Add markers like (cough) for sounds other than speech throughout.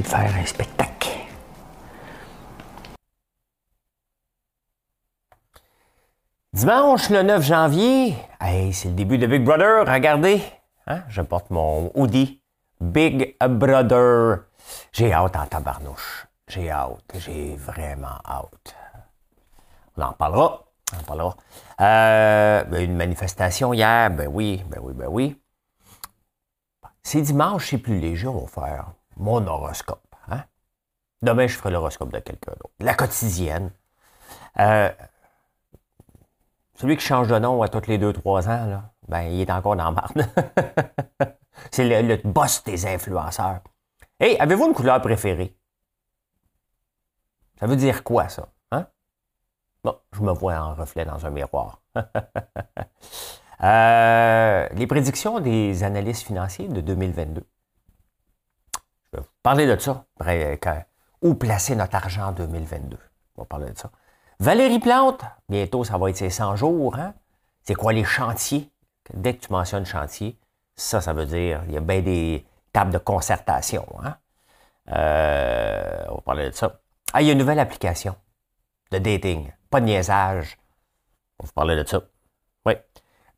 De faire un spectacle. Dimanche le 9 janvier, c'est le début de Big Brother, regardez, hein, je porte mon hoodie Big Brother. J'ai hâte en tabarnouche. J'ai hâte, j'ai vraiment hâte. On en parlera, on en parlera. Euh, ben, une manifestation hier, ben oui, ben oui, ben oui. C'est dimanche, c'est plus léger, on va faire mon horoscope. Hein? Demain, je ferai l'horoscope de quelqu'un d'autre. La quotidienne. Euh, celui qui change de nom à tous les deux, trois ans, là, ben, il est encore dans la marde. (laughs) C'est le, boss des influenceurs. Hey, avez-vous une couleur préférée? Ça veut dire quoi, ça? Hein? Bon, je me vois en reflet dans un miroir. (laughs) Euh, les prédictions des analystes financiers de 2022. Je parler de ça. Où placer notre argent en 2022? On va parler de ça. Valérie Plante, bientôt, ça va être ses 100 jours. Hein? C'est quoi les chantiers? Dès que tu mentionnes chantier, ça, ça veut dire il y a bien des tables de concertation. Hein? Euh, on va parler de ça. Ah, il y a une nouvelle application de dating. Pas de niaisage. On va vous parler de ça. Oui.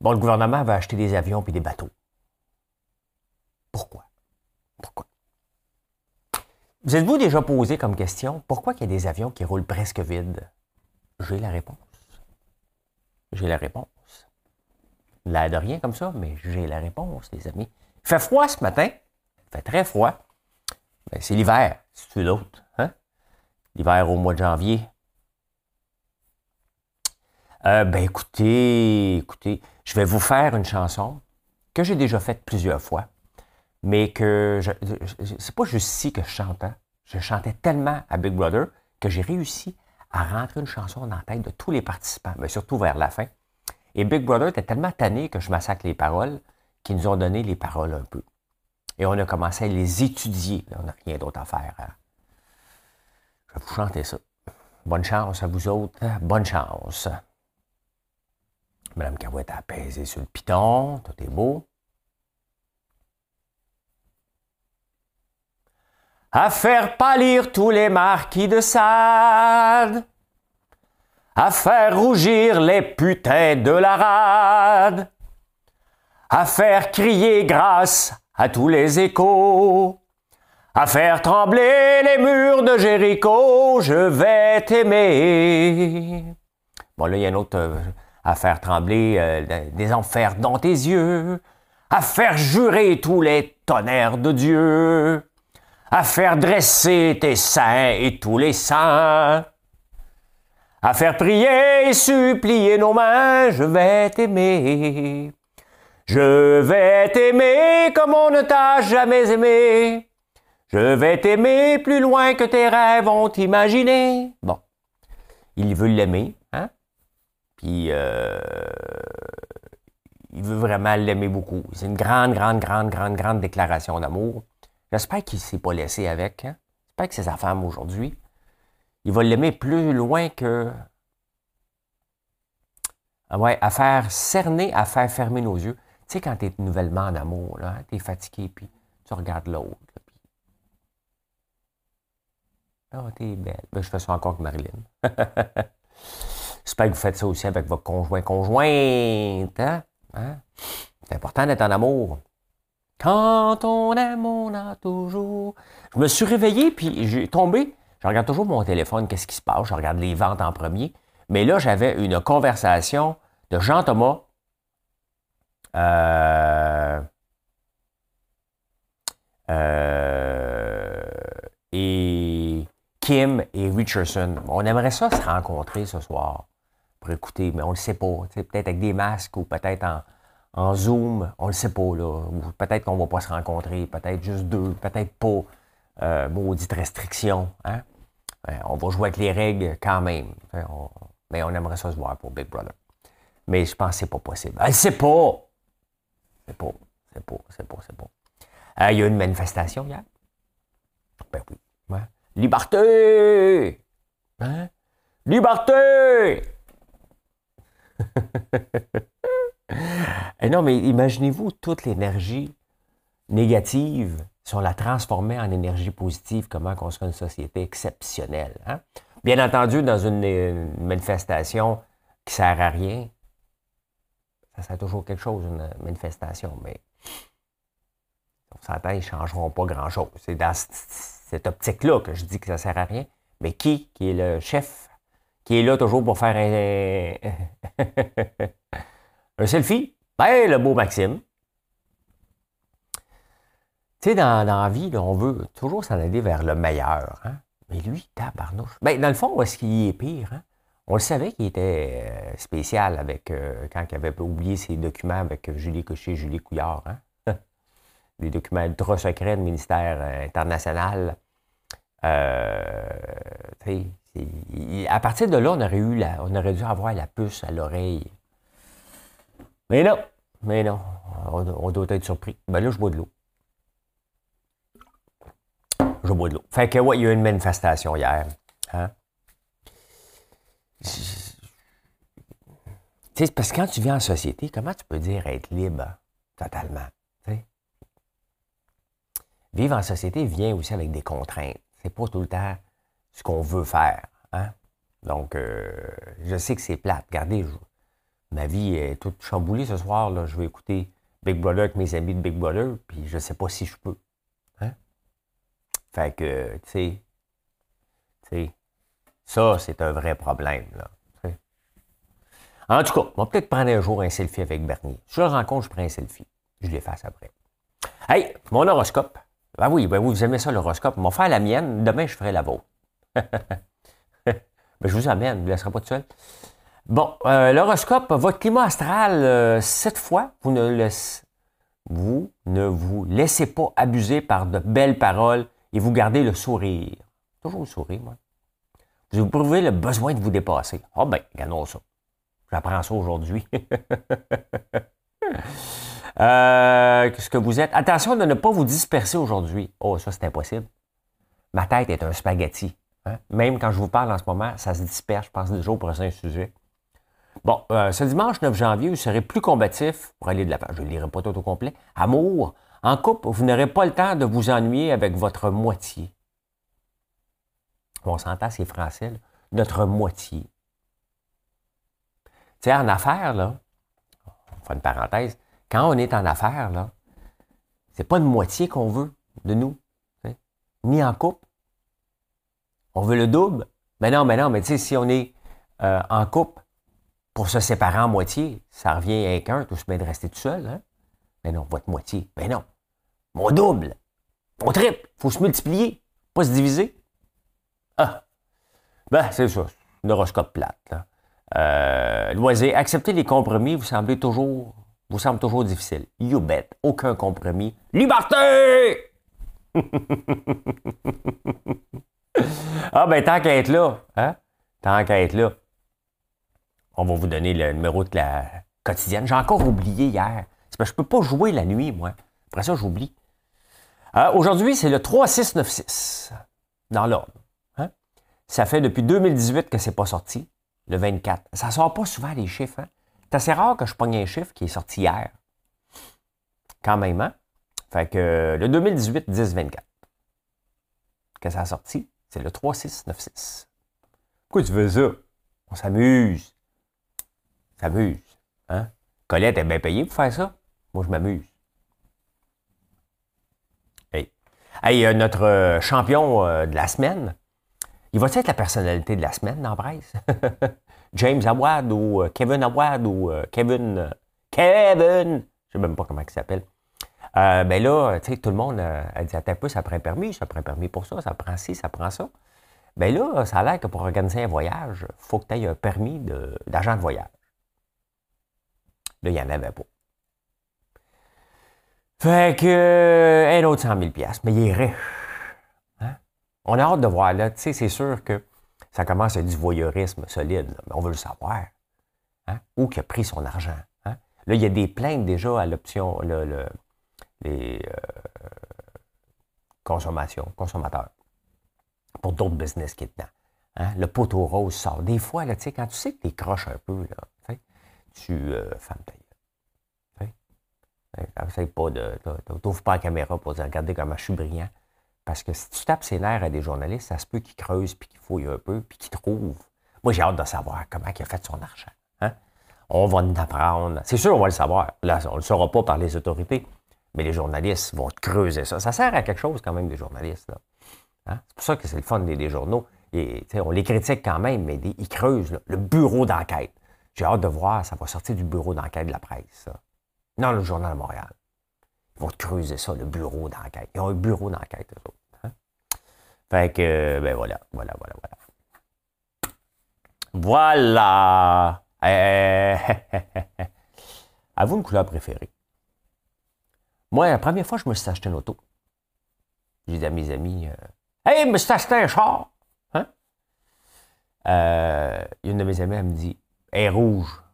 Bon, le gouvernement va acheter des avions puis des bateaux. Pourquoi? Pourquoi? Vous êtes-vous déjà posé comme question pourquoi il y a des avions qui roulent presque vides? J'ai la réponse. J'ai la réponse. L'air de rien comme ça, mais j'ai la réponse, les amis. Il fait froid ce matin. Il fait très froid. Ben, c'est l'hiver, si tu veux l'autre. Hein? L'hiver au mois de janvier. Euh, ben écoutez, écoutez, je vais vous faire une chanson que j'ai déjà faite plusieurs fois mais que je, c'est pas juste ici que je chante. Hein? Je chantais tellement à Big Brother que j'ai réussi à rentrer une chanson dans la tête de tous les participants, mais surtout vers la fin. Et Big Brother était tellement tanné que je massacre les paroles qu'ils nous ont donné les paroles un peu. Et on a commencé à les étudier. On n'a rien d'autre à faire. Hein. Je vais vous chanter ça. Bonne chance à vous autres. Bonne chance. Madame Cavouette a apaisé sur le piton. Tout est beau. À faire pâlir tous les marquis de Sade, à faire rougir les putains de la rade, à faire crier grâce à tous les échos, à faire trembler les murs de Jéricho, je vais t'aimer. Bon, là, il y a un autre euh, à faire trembler euh, des enfers dans tes yeux, à faire jurer tous les tonnerres de Dieu à faire dresser tes saints et tous les saints, à faire prier et supplier nos mains, je vais t'aimer. Je vais t'aimer comme on ne t'a jamais aimé. Je vais t'aimer plus loin que tes rêves ont imaginé. Bon, il veut l'aimer, hein? Puis euh, il veut vraiment l'aimer beaucoup. C'est une grande, grande, grande, grande, grande déclaration d'amour. J'espère qu'il ne s'est pas laissé avec. Hein? J'espère que c'est sa femme aujourd'hui. Il va l'aimer plus loin que. Ah ouais, à faire cerner, à faire fermer nos yeux. Tu sais, quand tu es nouvellement en amour, hein, tu es fatigué, puis tu regardes l'autre. Puis... Oh, t'es belle. Ben, je fais ça encore avec Marilyn. (laughs) J'espère que vous faites ça aussi avec votre conjoint, conjointe. Hein? hein? C'est important d'être en amour. Quand on aime, on a toujours. Je me suis réveillé, puis j'ai tombé. Je regarde toujours mon téléphone, qu'est-ce qui se passe? Je regarde les ventes en premier. Mais là, j'avais une conversation de Jean-Thomas. Euh, euh, et Kim et Richardson. On aimerait ça se rencontrer ce soir pour écouter, mais on ne le sait pas. Peut-être avec des masques ou peut-être en, en Zoom, on ne le sait pas, là. Peut-être qu'on ne va pas se rencontrer, peut-être juste deux, peut-être pas. euh, maudite restriction. Hein? on va jouer avec les règles quand même. mais on aimerait ça se voir pour Big Brother. Mais je pense que c'est pas possible. Elle sait pas. C'est pas. C'est pas. C'est pas. C'est pas. il y a eu une manifestation hier. Ben oui. Liberté! Hein? Liberté! (laughs) Et eh non, mais imaginez-vous toute l'énergie négative si on la transformait en énergie positive, comment construire une société exceptionnelle. Hein? Bien entendu, dans une, manifestation qui sert à rien, ça sert toujours quelque chose, une manifestation, mais on s'entend, ils ne changeront pas grand-chose. C'est dans cette optique-là que je dis que ça sert à rien. Mais qui, qui est le chef, qui est là toujours pour faire un, un selfie? Ben, le beau Maxime. Tu sais, dans, la vie, on veut toujours s'en aller vers le meilleur. Hein? Mais lui, tabarnouche. Ben, dans le fond, est-ce qu'il est pire? Hein? On le savait qu'il était euh, spécial avec euh, quand il avait oublié ses documents avec Julie Coucher, Julie Couillard. Hein? (laughs) Des documents ultra secrets du ministère euh, international. à partir de là, on aurait dû avoir la puce à l'oreille. Mais non, mais non, on, doit être surpris. Ben là, je bois de l'eau. Je bois de l'eau. Fait que, ouais, il y a eu une manifestation hier. Hein? sais, parce que quand tu vis en société, comment tu peux dire être libre totalement? Vivre en société vient aussi avec des contraintes. C'est pas tout le temps ce qu'on veut faire. Hein? Donc, euh, je sais que c'est plate. Regardez, ma vie est toute chamboulée ce soir. Là. Je vais écouter Big Brother avec mes amis de Big Brother, puis je sais pas si je peux. Hein? Fait que, tu sais, tu sais, ça, c'est un vrai problème. Là. En tout cas, on va peut-être prendre un jour un selfie avec Bernier. Si je le rencontre, je prends un selfie. Je l'efface après. Hey, mon horoscope. Ben oui, ben vous aimez ça, l'horoscope. On va la mienne. Demain, je ferai la vôtre. (laughs) ben, je vous amène, vous ne laisserez pas tout seul. Bon, euh, l'horoscope, votre climat astral, euh, cette fois, vous ne, vous laissez pas abuser par de belles paroles et vous gardez le sourire. Toujours le sourire, moi. Vous prouvez le besoin de vous dépasser. Ah oh ben, gagnons ça. J'apprends ça aujourd'hui. (laughs) euh, Qu'est-ce que vous êtes? Attention de ne pas vous disperser aujourd'hui. Oh, ça, c'est impossible. Ma tête est un spaghetti. Hein? Même quand je vous parle en ce moment, ça se disperse. Je pense déjà au prochain sujet. Bon, euh, ce dimanche 9 janvier, vous serez plus combatif pour aller de la page. Je ne lirai pas tout au complet. Amour. En couple, vous n'aurez pas le temps de vous ennuyer avec votre moitié. On s'entend, c'est français. Notre moitié sais, en affaires, là, on fait une parenthèse, quand on est en affaires, là, c'est pas une moitié qu'on veut de nous, ni en couple. On veut le double. Mais non, mais non, mais tu sais, si on est euh, en couple pour se séparer en moitié, ça revient à un, tout se met de rester tout seul. Hein? Mais non, votre moitié. Mais non. Mon double. Mon triple. faut se multiplier, pas se diviser. Ah. Ben, c'est ça. Un horoscope plate. Là. Euh, loisir, accepter les compromis vous semblez toujours, vous semble toujours difficile. You bet, aucun compromis. Liberté! (laughs) ah ben tant qu'à être là, hein? Tant qu'à être là, on va vous donner le numéro de la quotidienne. J'ai encore oublié hier. C'est parce que je peux pas jouer la nuit, moi. Après ça, j'oublie. Euh, aujourd'hui, c'est le 3696 dans l'ordre. Hein? Ça fait depuis 2018 que c'est pas sorti le 24. Ça ne sort pas souvent les chiffres. Hein? C'est assez rare que je pogne un chiffre qui est sorti hier. Quand même, hein? Fait que le 2018, 10-24. Que ça a sorti, c'est le 3696. Pourquoi tu veux ça? On s'amuse. S'amuse. Hein? Colette est bien payée pour faire ça. Moi, je m'amuse. Hey. hey, euh, notre euh, champion euh, de la semaine, il va être la personnalité de la semaine dans la (laughs) James Awad ou euh, Kevin Awad ou euh, Kevin. Euh, Kevin! Je ne sais même pas comment il s'appelle. ben là, tu sais, tout le monde a dit Attends un peu, ça prend un permis, ça prend un permis pour ça, ça prend ci, ça prend ça. Ben là, ça a l'air que pour organiser un voyage, il faut que tu aies un permis d'agent de, voyage. Là, il n'y en avait pas. Fait que, un autre 100 000 mais il est riche. On a hâte de voir là. Tu sais, c'est sûr que ça commence à être du voyeurisme solide, mais on veut le savoir. Hein? Où qui a pris son argent? Hein? Là, il y a des plaintes déjà à l'option, le, les euh, consommations, consommateurs, pour d'autres business qui est dedans. Hein? Le poteau rose sort. Des fois, là, quand tu sais que tu croches un peu, là, tu euh, femme Essaye pas de. T'ouvres pas la caméra pour dire regardez comment je suis brillant. Parce que si tu tapes ses nerfs à des journalistes, ça se peut qu'ils creusent, puis qu'ils fouillent un peu, puis qu'ils trouvent. Moi, j'ai hâte de savoir comment il a fait son argent. Hein? On va en apprendre. C'est sûr, on va le savoir. Là, on ne le saura pas par les autorités, mais les journalistes vont creuser ça. Ça sert à quelque chose quand même, des journalistes. Hein? C'est pour ça que c'est le fun des, journaux. Et, on les critique quand même, mais ils creusent le bureau d'enquête. J'ai hâte de voir, ça va sortir du bureau d'enquête de la presse. Non, le Journal de Montréal. Ils vont creuser ça, le bureau d'enquête. Ils ont un bureau d'enquête, eux autres. Hein. Fait que, ben voilà, voilà, voilà, voilà. Voilà! Eh, à vous une couleur préférée? Moi, la première fois, je me suis acheté une auto. J'ai dit à mes amis, euh, Hey, me suis acheté un char! Hein? Euh, une de mes amies, elle me dit, est rouge.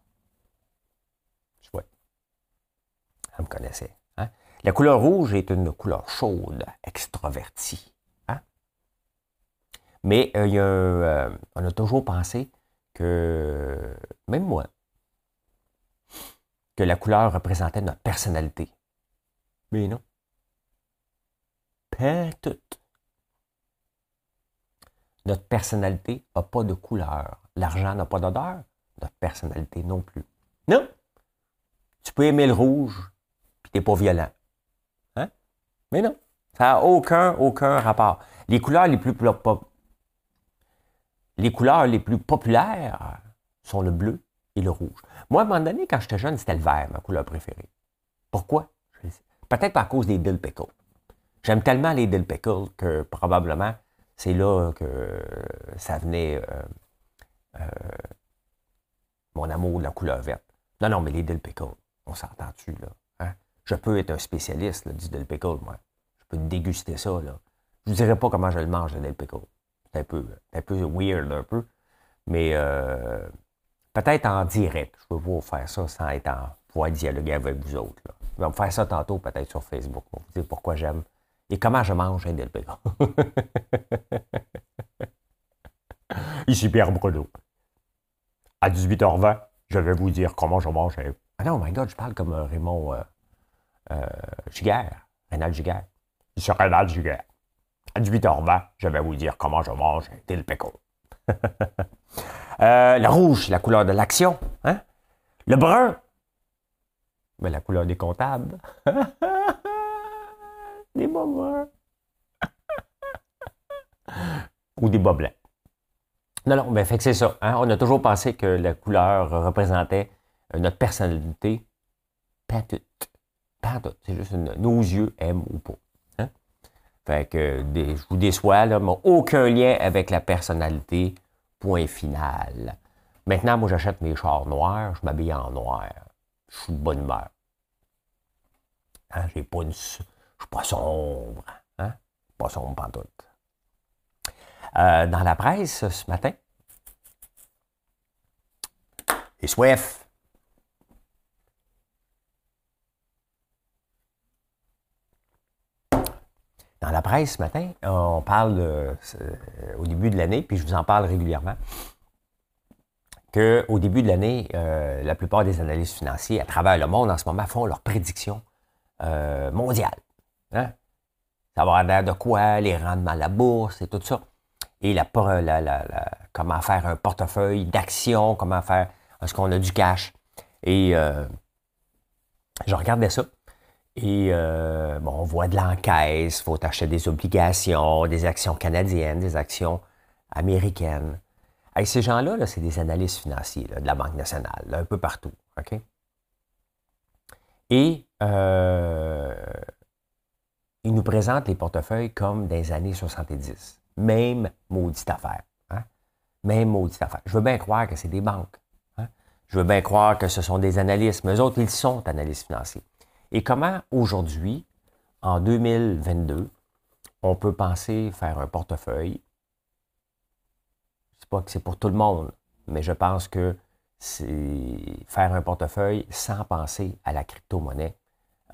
me connaissait. Hein? La couleur rouge est une couleur chaude, extravertie. Hein? Mais euh, euh, on a toujours pensé que, même moi, que la couleur représentait notre personnalité. Mais non. Pas toute. Notre personnalité n'a pas de couleur. L'argent n'a pas d'odeur. Notre personnalité non plus. Non. Tu peux aimer le rouge, t'es pas violent. Hein? Mais non. Ça n'a aucun, aucun rapport. Les couleurs les plus, couleurs les plus populaires sont le bleu et le rouge. Moi, à un moment donné, quand j'étais jeune, c'était le vert, ma couleur préférée. Pourquoi? Peut-être à cause des dill pickles. J'aime tellement les dill pickles que probablement c'est là que ça venait euh, euh, mon amour de la couleur verte. Non, non, mais les dill on s'entend-tu, là? Je peux être un spécialiste du Del Pickle, moi. Je peux déguster ça. Là. Je ne vous dirai pas comment je le mange, le Pickle. C'est un peu, un peu weird, un peu. Mais euh, peut-être en direct. Je peux vous faire ça sans être en pouvoir dialoguer avec vous autres. Je vais me faire ça tantôt, peut-être sur Facebook, pour vous dire pourquoi j'aime et comment je mange un Del Pickle. (laughs) Ici Pierre Bruno. À 18h20, je vais vous dire comment je mange un. Ah non, my God, je parle comme Raymond. Euh, euh, Giguère, Rénal Giguère. Sur Rénal Giguère. À 18h20, je vais vous dire comment je mange un dill (laughs) euh, le rouge, la couleur de l'action. Hein? Le brun, ben, la couleur des comptables. (laughs) des bas (laughs) Ou des bas blancs. Non, non, mais que c'est ça. Hein? On a toujours pensé que la couleur représentait notre personnalité. Pas c'est juste nos yeux aiment ou pas. Hein? Fait que je vous déçois, là, mais aucun lien avec la personnalité. Point final. Maintenant, moi, j'achète mes chars noirs, je m'habille en noir. Je suis de bonne humeur. Hein? J'ai pas une, je suis pas sombre. Hein? Pas sombre pas tout. Euh, dans la presse ce matin, et Swift Dans la presse ce matin, on parle euh, au début de l'année, puis je vous en parle régulièrement, qu'au début de l'année, euh, la plupart des analystes financiers à travers le monde en ce moment font leurs prédictions euh, mondiales. Hein? Ça va avoir de quoi, les rendements à la bourse et tout ça. Et la, comment faire un portefeuille d'actions, comment faire, est-ce qu'on a du cash. Et je regardais ça. Et euh, bon, on voit de l'encaisse, il faut acheter des obligations, des actions canadiennes, des actions américaines. Ces gens-là, c'est des analystes financiers de la Banque nationale, un peu partout. Et euh, ils nous présentent les portefeuilles comme des années 70. Même maudite affaire. Hein? Même maudite affaire. Je veux bien croire que c'est des banques. Hein? Je veux bien croire que ce sont des analystes, mais eux autres, ils sont analystes financiers. Et comment aujourd'hui, en 2022, on peut penser faire un portefeuille? Je ne sais pas que c'est pour tout le monde, mais je pense que c'est faire un portefeuille sans penser à la crypto-monnaie,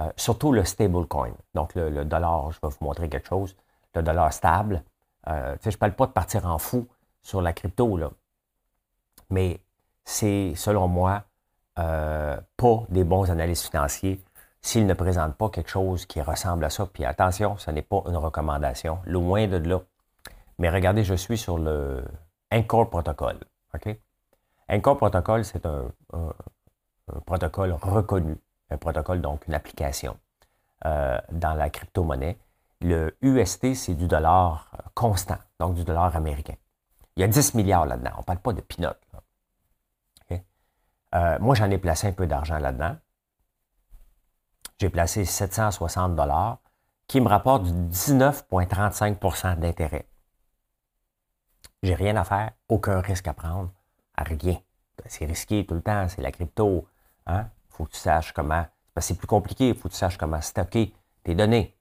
euh, surtout le stablecoin. Donc, le, dollar, je vais vous montrer quelque chose, le dollar stable. Euh, je ne parle pas de partir en fou sur la crypto, là. mais c'est, selon moi, euh, pas des bons analystes financiers s'ils ne présentent pas quelque chose qui ressemble à ça. Puis attention, ce n'est pas une recommandation, loin de là. Mais regardez, je suis sur le Encore Protocol. OK? Encore Protocol, c'est un, protocole reconnu, un protocole, donc une application euh, dans la crypto-monnaie. Le UST, c'est du dollar constant, donc du dollar américain. Il y a 10 milliards là-dedans. On ne parle pas de peanuts. Euh, moi, j'en ai placé un peu d'argent là-dedans. J'ai placé 760 dollars qui me rapporte du 19,35% d'intérêt. J'ai rien à faire, aucun risque à prendre, à rien. C'est risqué tout le temps, c'est la crypto. Il hein? faut que tu saches comment. c'est plus compliqué, il faut que tu saches comment stocker tes données.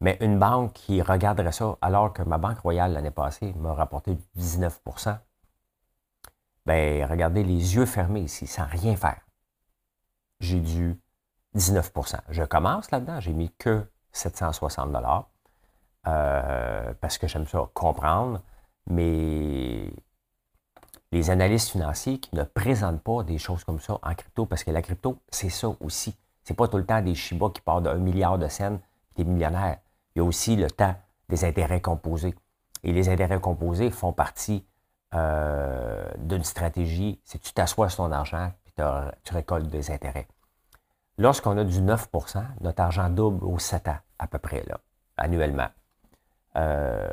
Mais une banque qui regarderait ça, alors que ma Banque Royale l'année passée m'a rapporté 19% ben regardez les yeux fermés ici, sans rien faire. J'ai dû 19% Je commence là-dedans, j'ai mis que 760 dollars euh, parce que j'aime ça comprendre, mais les analystes financiers qui ne présentent pas des choses comme ça en crypto, parce que la crypto, c'est ça aussi. C'est pas tout le temps des Shiba qui partent d'un milliard de scènes, des millionnaires. Il y a aussi le temps des intérêts composés. Et les intérêts composés font partie euh, d'une stratégie. C'est tu t'assois sur ton argent et tu récoltes des intérêts. Lorsqu'on a du 9% notre argent double au 7 ans, à peu près, là, annuellement. Euh,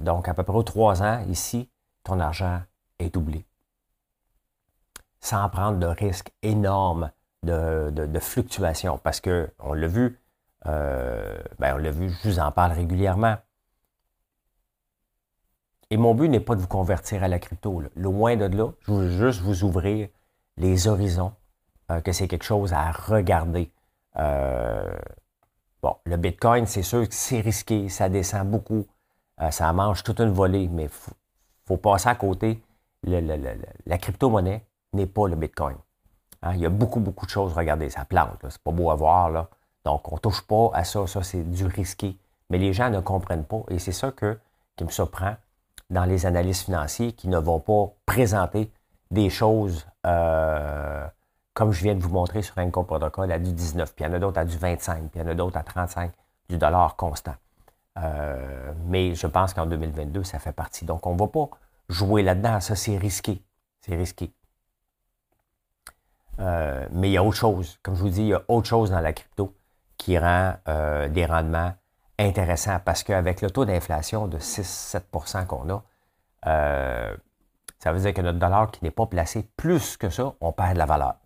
donc, à peu près aux 3 ans, ici, ton argent est doublé. Sans prendre de risques énormes de, de, fluctuations. Parce que, on l'a vu, euh, ben, on l'a vu, je vous en parle régulièrement. Et mon but n'est pas de vous convertir à la crypto. Là. Loin de là, je veux juste vous ouvrir les horizons, euh, que c'est quelque chose à regarder. Euh, bon, le Bitcoin, c'est sûr que c'est risqué, ça descend beaucoup, ça mange toute une volée, mais il faut, faut, passer à côté. la crypto-monnaie n'est pas le Bitcoin. Hein, il y a beaucoup, beaucoup de choses. Regardez, ça plante. C'est pas beau à voir. Là. Donc, on ne touche pas à ça. Ça, c'est du risqué. Mais les gens ne comprennent pas. Et c'est ça que, qui me surprend dans les analystes financiers qui ne vont pas présenter des choses euh, comme je viens de vous montrer sur un protocole à du 19, puis il y en a d'autres à du 25, puis il y en a d'autres à 35 du dollar constant. Euh, mais je pense qu'en 2022, ça fait partie. Donc, on ne va pas jouer là-dedans. Ça, c'est risqué. C'est risqué. Euh, mais il y a autre chose. Comme je vous dis, il y a autre chose dans la crypto qui rend euh, des rendements intéressants parce qu'avec le taux d'inflation de 6-7% qu'on a, euh, ça veut dire que notre dollar qui n'est pas placé plus que ça, on perd de la valeur.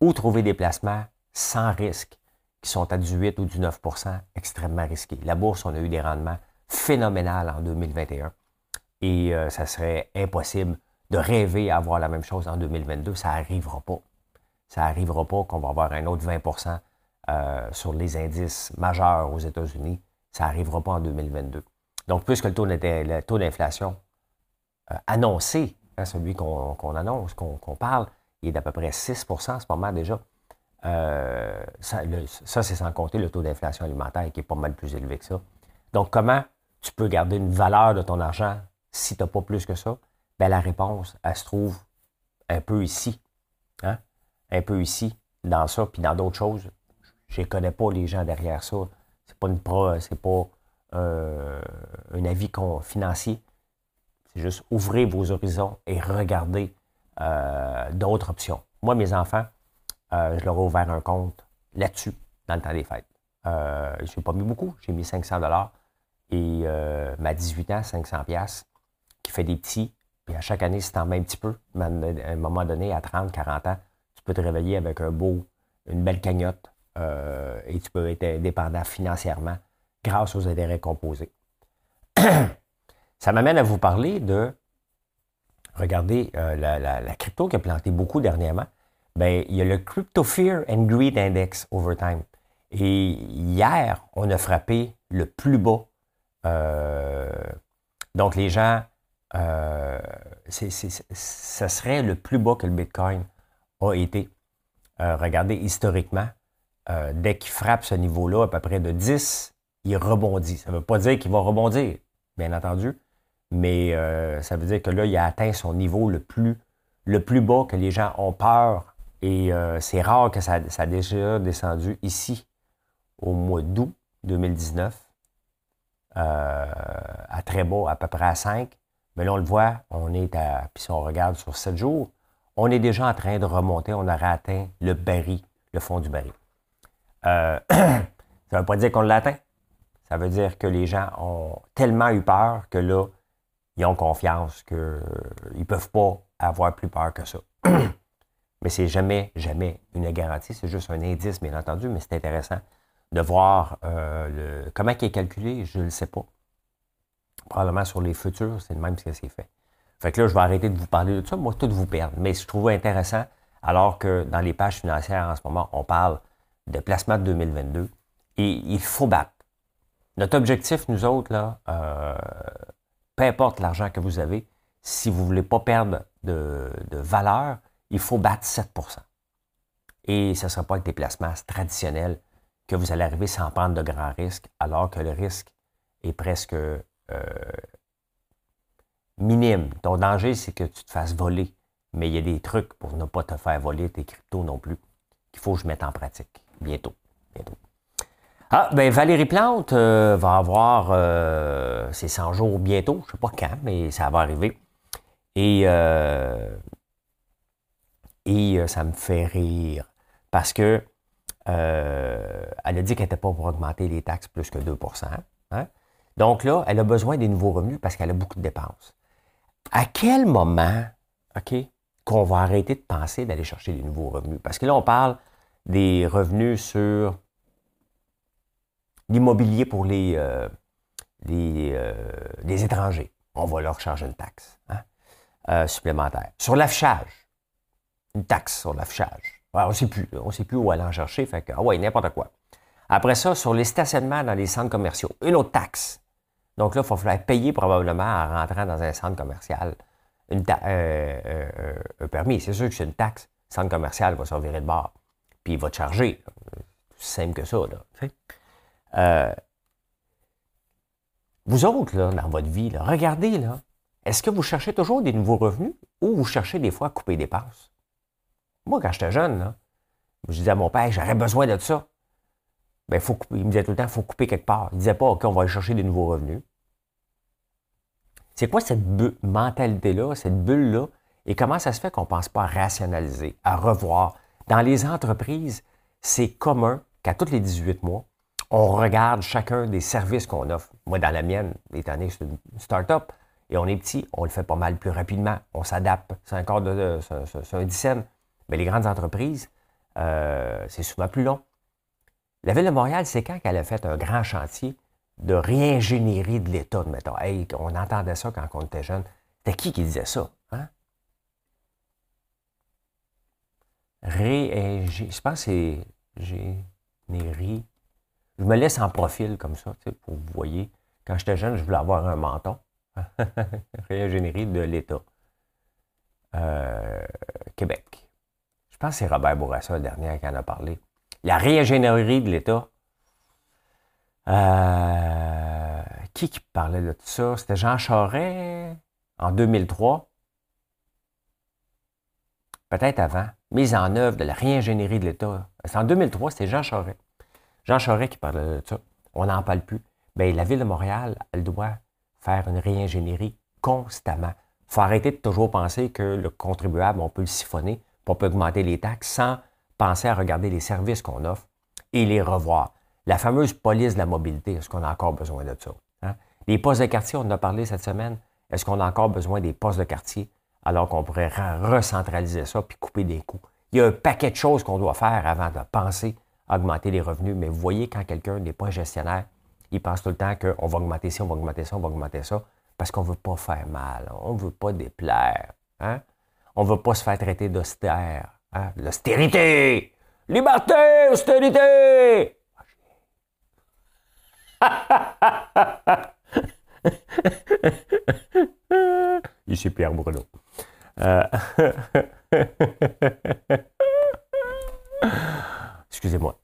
Ou trouver des placements sans risque qui sont à du 8 ou du 9 extrêmement risqués. La bourse, on a eu des rendements phénoménaux en 2021 et ça serait impossible de rêver à avoir la même chose en 2022. Ça n'arrivera pas ça n'arrivera pas qu'on va avoir un autre 20% euh, sur les indices majeurs aux États-Unis. Ça n'arrivera pas en 2022. Donc, puisque le taux, le taux d'inflation euh, annoncé, hein, celui qu'on annonce, qu'on parle, il est d'à peu près 6% en ce moment déjà. Euh, ça, c'est sans compter le taux d'inflation alimentaire qui est pas mal plus élevé que ça. Donc, comment tu peux garder une valeur de ton argent si tu n'as pas plus que ça? Bien, la réponse, elle se trouve un peu ici. Hein? Un peu ici, dans ça, puis dans d'autres choses. Je ne connais pas les gens derrière ça. C'est pas une pro, c'est pas euh, un avis financier. C'est juste ouvrir vos horizons et regarder euh, d'autres options. Moi, mes enfants, euh, je leur ai ouvert un compte là-dessus, dans le temps des fêtes. je n'ai pas mis beaucoup, j'ai mis 500 dollars et ma 18 ans, 500 pièces qui fait des petits. Puis à chaque année, c'est en même petit peu. à un moment donné, à 30, 40 ans, peux te réveiller avec un beau, une belle cagnotte euh, et tu peux être indépendant financièrement grâce aux intérêts composés. (clears throat) Ça m'amène à vous parler de, regardez, euh, la, crypto qui a planté beaucoup dernièrement. Bien, il y a le Crypto Fear and Greed Index over time. Et hier, on a frappé le plus bas. Euh, donc, les gens, euh, ça serait le plus bas que le Bitcoin a été. Euh, regardez, historiquement, dès qu'il frappe ce niveau-là, à peu près de 10, il rebondit. Ça ne veut pas dire qu'il va rebondir, bien entendu, mais ça veut dire que là, il a atteint son niveau le plus, le bas, que les gens ont peur. Et c'est rare que ça, ça a déjà descendu ici au mois d'août 2019 euh, à très bas, à peu près à 5. Mais là, on le voit, on est à, puis si on regarde sur 7 jours, on est déjà en train de remonter, on aurait atteint le baril, le fond du baril. Euh, (clears throat) ça ne veut pas dire qu'on l'a. Ça veut dire que les gens ont tellement eu peur que là, ils ont confiance qu'ils euh, ne peuvent pas avoir plus peur que ça. (clears throat) mais c'est jamais, jamais une garantie. C'est juste un indice, bien entendu, mais c'est intéressant de voir euh, comment il est calculé, je ne le sais pas. Probablement sur les futurs, c'est le même ce que c'est fait. Fait que là, je vais arrêter de vous parler de ça, moi, tout vous perdre. Mais je trouve intéressant, alors que dans les pages financières en ce moment, on parle de placement de 2022 et il faut battre. Notre objectif, nous autres, là, euh, peu importe l'argent que vous avez, si vous ne voulez pas perdre de, de, valeur, il faut battre 7% Et ce ne sera pas avec des placements traditionnels que vous allez arriver sans prendre de grands risques, alors que le risque est presque euh, minime. Ton danger, c'est que tu te fasses voler. Mais il y a des trucs pour ne pas te faire voler tes cryptos non plus qu'il faut que je mette en pratique bientôt. bientôt. Ah, ben Valérie Plante euh, va avoir euh, ses 100 jours bientôt. Je ne sais pas quand, mais ça va arriver. Et, et ça me fait rire parce que euh, elle a dit qu'elle n'était pas pour augmenter les taxes plus que 2 hein. Donc là, elle a besoin des nouveaux revenus parce qu'elle a beaucoup de dépenses. À quel moment, OK, qu'on va arrêter de penser d'aller chercher des nouveaux revenus? Parce que là, on parle des revenus sur l'immobilier pour les, euh, euh, les, étrangers. On va leur charger une taxe hein, supplémentaire. Sur l'affichage, une taxe sur l'affichage on ne sait plus. On sait plus où aller en chercher. Fait que, ah ouais, n'importe quoi. Après ça, sur les stationnements dans les centres commerciaux, une autre taxe. Donc là, il va falloir payer probablement en rentrant dans un centre commercial une euh, euh, euh, un permis. C'est sûr que c'est une taxe. Le centre commercial va se de bord. Puis il va te charger. C'est simple que ça. Là, vous autres, là, dans votre vie, regardez, là, est-ce que vous cherchez toujours des nouveaux revenus ou vous cherchez des fois à couper des passes? Moi, quand j'étais jeune, je disais à mon père, j'aurais besoin de ça. Ben, il me disait tout le temps, il faut couper quelque part. Il ne disait pas, OK, on va aller chercher des nouveaux revenus. C'est quoi cette mentalité-là, cette bulle-là? Et comment ça se fait qu'on ne pense pas à rationaliser, à revoir? Dans les entreprises, c'est commun qu'à tous les 18 mois, on regarde chacun des services qu'on offre. Moi, dans la mienne, étant donné que c'est une start-up, et on est petit, on le fait pas mal plus rapidement. On s'adapte. C'est encore de, c'est un dixième. Mais les grandes entreprises, euh, c'est souvent plus long. La Ville de Montréal, c'est quand qu'elle a fait un grand chantier de réingénierie de l'État, mettons. Hey, on entendait ça quand on était jeune. C'était qui qui disait ça? Hein? Je pense que c'est générie. Je me laisse en profil comme ça, pour vous voyez. Quand j'étais jeune, je voulais avoir un menton. (laughs) réingénierie de l'État. Euh, Québec. Je pense que c'est Robert Bourassa, le dernier, qui en a parlé. La réingénierie de l'État. Euh, qui qui parlait de tout ça? C'était Jean Charest en 2003. Peut-être avant. Mise en œuvre de la réingénierie de l'État. C'est en 2003, c'était Jean Charest. Jean Charest qui parlait de ça. On n'en parle plus. Bien, la Ville de Montréal, elle doit faire une réingénierie constamment. Il faut arrêter de toujours penser que le contribuable, on peut le siphonner on peut augmenter les taxes sans penser à regarder les services qu'on offre et les revoir. La fameuse police de la mobilité, est-ce qu'on a encore besoin de ça? Hein? Les postes de quartier, on en a parlé cette semaine. Est-ce qu'on a encore besoin des postes de quartier? Alors qu'on pourrait recentraliser ça puis couper des coûts? Il y a un paquet de choses qu'on doit faire avant de penser à augmenter les revenus. Mais vous voyez, quand quelqu'un n'est pas gestionnaire, il pense tout le temps qu'on va augmenter ça, on va augmenter ça, on va augmenter ça, parce qu'on ne veut pas faire mal, on ne veut pas déplaire. Hein? On ne veut pas se faire traiter d'austère. Hein? L'austérité! Liberté! Austérité! (laughs) Ici Pierre Bruno. Euh, (laughs) Excusez-moi.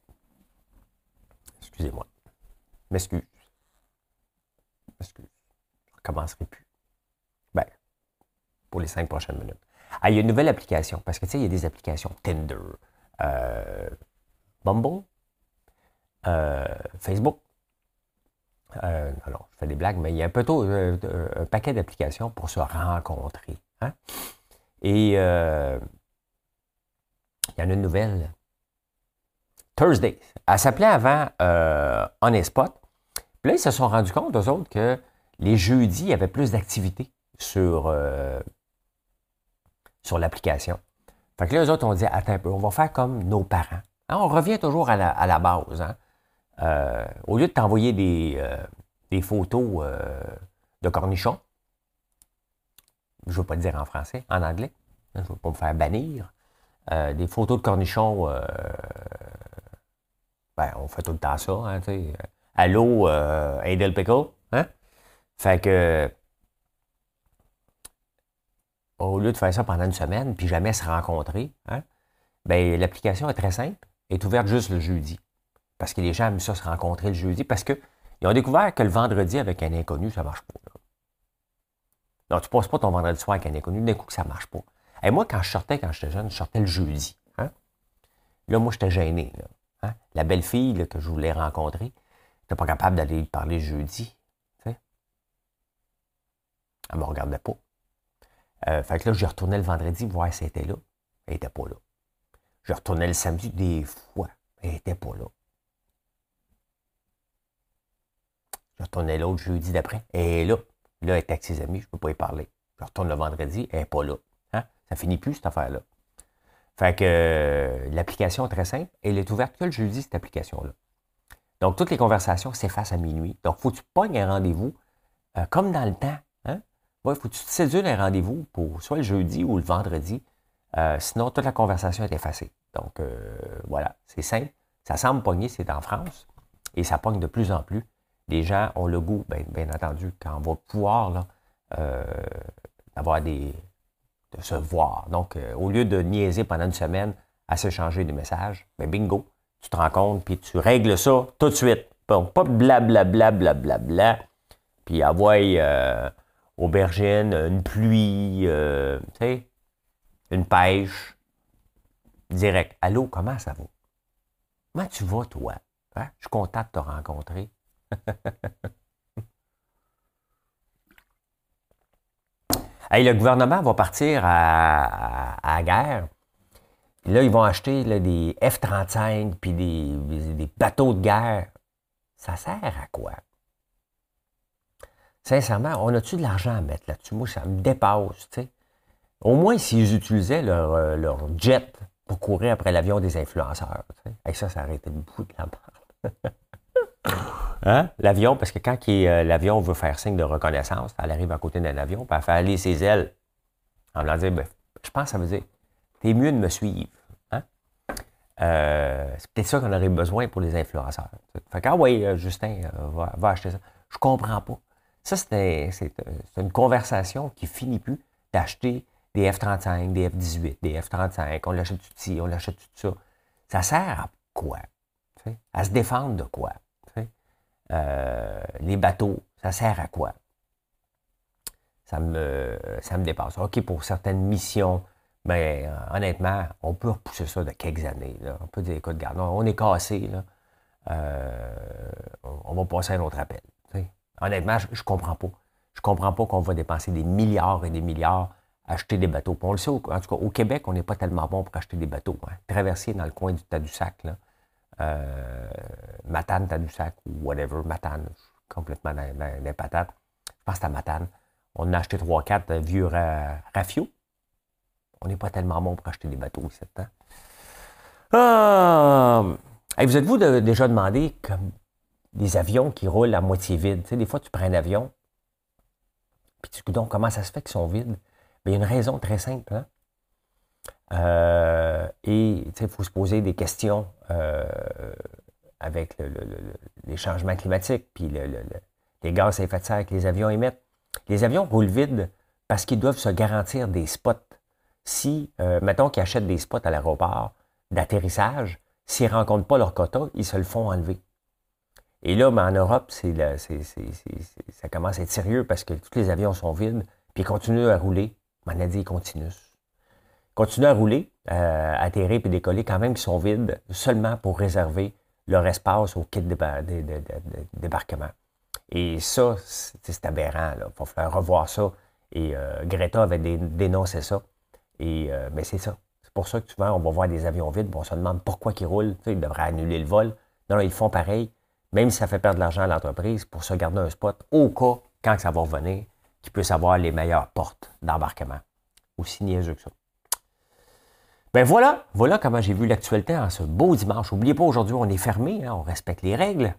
Excusez-moi. M'excuse. M'excuse. Je ne recommencerai plus. Ben, pour les cinq prochaines minutes. Ah, il y a une nouvelle application, parce que tu sais, il y a des applications Tinder, euh, Bumble, euh, Facebook. Euh, alors, je fais des blagues, mais il y a un, peu tôt, un paquet d'applications pour se rencontrer. Hein. Et il y en a une nouvelle. Thursday. Elle s'appelait avant On Spot. Puis là, ils se sont rendus compte, eux autres, que les jeudis, il y avait plus d'activité sur, sur l'application. Fait que là, eux autres ont dit, attends un peu, on va faire comme nos parents. Hein, on revient toujours à la, base. Hein. Euh, au lieu de t'envoyer des, euh, photos euh, de cornichons, je ne veux pas dire en français, en anglais, hein, je ne veux pas me faire bannir, des photos de cornichons, ben, on fait tout le temps ça, hein, Allô, Adel Pickle? Fait que au lieu de faire ça pendant une semaine, puis jamais se rencontrer, hein, ben, l'application est très simple, est ouverte juste le jeudi. Parce que les gens aiment ça se rencontrer le jeudi, parce qu'ils ont découvert que le vendredi avec un inconnu, ça ne marche pas. Non, tu ne passes pas ton vendredi soir avec un inconnu, d'un coup que ça ne marche pas. Et moi, quand je sortais, quand j'étais jeune, je sortais le jeudi. Hein. Là, moi, j'étais gêné. Hein. La belle fille que je voulais rencontrer, n'était pas capable d'aller lui parler jeudi. Elle ne me regardait pas. Euh, fait que là, je retournais le vendredi voir si elle était là. Elle n'était pas là. Je retournais le samedi des fois. Elle n'était pas là. Je retournais l'autre jeudi d'après. Elle est là. Là, elle est avec ses amis, je ne peux pas y parler. Je retourne le vendredi, elle n'est pas là. Hein? Ça finit plus, cette affaire-là. Fait que euh, l'application est très simple. Elle est ouverte que le jeudi, cette application-là. Donc, toutes les conversations s'effacent à minuit. Donc, il faut que tu pognes un rendez-vous, euh, comme dans le temps. Il faut que tu te séduis un rendez-vous pour soit le jeudi ou le vendredi. Euh, sinon, toute la conversation est effacée. Donc, euh, voilà, c'est simple. Ça semble pogner, c'est en France. Et ça pogne de plus en plus. Les gens ont le goût, bien, entendu, quand on va pouvoir là, euh, avoir des. de se voir. Donc, au lieu de niaiser pendant une semaine à s'échanger des messages, ben bingo, tu te rends compte, puis tu règles ça tout de suite. Bon, pas blablabla, blablabla, bla, puis avoir aubergine, une pluie, euh, une pêche, direct. Allô, comment ça va? Comment tu vas, toi? Hein? Je suis content de te rencontrer. (laughs) le gouvernement va partir à, la guerre. là, ils vont acheter des F-35 puis des bateaux de guerre. Ça sert à quoi? Sincèrement, on a-tu de l'argent à mettre là-dessus? Moi, ça me dépasse, tu sais. Au moins, s'ils utilisaient leur, euh, leur, jet pour courir après l'avion des influenceurs. Et ça, ça aurait été beaucoup de la merde. hein? L'avion, parce que quand euh, l'avion veut faire signe de reconnaissance, elle arrive à côté d'un avion, puis elle fait aller ses ailes. En me disant, ben, je pense que ça veut dire, t'es mieux de me suivre. Hein? Euh, c'est peut-être ça qu'on aurait besoin pour les influenceurs. Fait que, ah oui, Justin, va, va acheter ça. Je comprends pas. Ça, c'est une conversation qui finit plus d'acheter des F-35, des F-18, des F-35, on l'achète tout ci, on l'achète tout ça. Ça sert à quoi? À se défendre de quoi? Euh, les bateaux, ça sert à quoi? Ça me, ça me dépasse. OK, pour certaines missions, mais ben, honnêtement, on peut repousser ça de quelques années. On peut dire, écoute, regarde, on est cassé, là. Euh, on va passer à un autre appel. Honnêtement, je, ne comprends pas. Je comprends pas qu'on va dépenser des milliards et des milliards à acheter des bateaux. on le sait, en tout cas, au Québec, on n'est pas tellement bon pour acheter des bateaux. Hein. Traverser dans le coin du Tadoussac, là, euh, Matane, Tadoussac ou whatever, Matane, je suis complètement dans, patates. Je pense que c'est à Matane. On a acheté 3-4 vieux rafios. On n'est pas tellement bon pour acheter des bateaux ici. Hein? Ah! vous êtes-vous déjà demandé comme, des avions qui roulent à moitié vide. Tu sais, des fois, tu prends un avion, puis tu donc, comment ça se fait qu'ils sont vides? il y a une raison très simple. Hein? Euh, et il faut se poser des questions euh, avec les changements climatiques, puis les gaz à effet de serre que les avions émettent. Les avions roulent vide parce qu'ils doivent se garantir des spots. Si, euh, mettons qu'ils achètent des spots à l'aéroport d'atterrissage, s'ils ne rencontrent pas leur quota, ils se le font enlever. Et là, ben, en Europe, ça commence à être sérieux parce que tous les avions sont vides, puis ils continuent à rouler. On a dit, ils continuent. Continuent à rouler, euh, atterrir puis décoller quand même, ils sont vides, seulement pour réserver leur espace au kit de, débarquement. Et ça, c'est aberrant. Il faut falloir revoir ça. Et euh, Greta avait dénoncé ça. Et, euh, mais c'est ça. C'est pour ça que souvent, on va voir des avions vides, on se demande pourquoi ils roulent. ils devraient annuler le vol. Non, non, ils font pareil, même si ça fait perdre de l'argent à l'entreprise, pour se garder un spot au cas, quand ça va revenir, qu'ils puissent avoir les meilleures portes d'embarquement. Aussi niaiseux que ça. Ben voilà, voilà comment j'ai vu l'actualité en ce beau dimanche. N'oubliez pas, aujourd'hui, on est fermé, hein, on respecte les règles.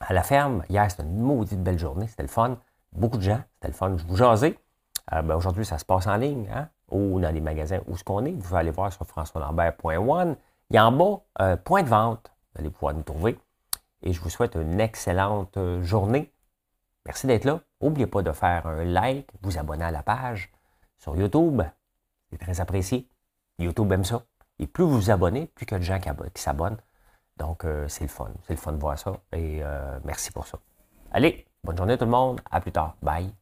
À la ferme, hier, c'était une maudite belle journée, c'était le fun. Beaucoup de gens, c'était le fun. Je vous jasais. Euh, ben aujourd'hui, ça se passe en ligne, hein, ou dans les magasins où ce qu'on est. Vous pouvez aller voir sur françoislambert.one. Il y a en bas, euh, point de vente. Vous allez pouvoir nous trouver. Et je vous souhaite une excellente euh, journée. Merci d'être là. N'oubliez pas de faire un like, vous abonner à la page sur YouTube. C'est très apprécié. YouTube aime ça. Et plus vous vous abonnez, plus il y a de gens qui s'abonnent. Donc, euh, c'est le fun. C'est le fun de voir ça. Et euh, merci pour ça. Allez, bonne journée tout le monde. À plus tard. Bye.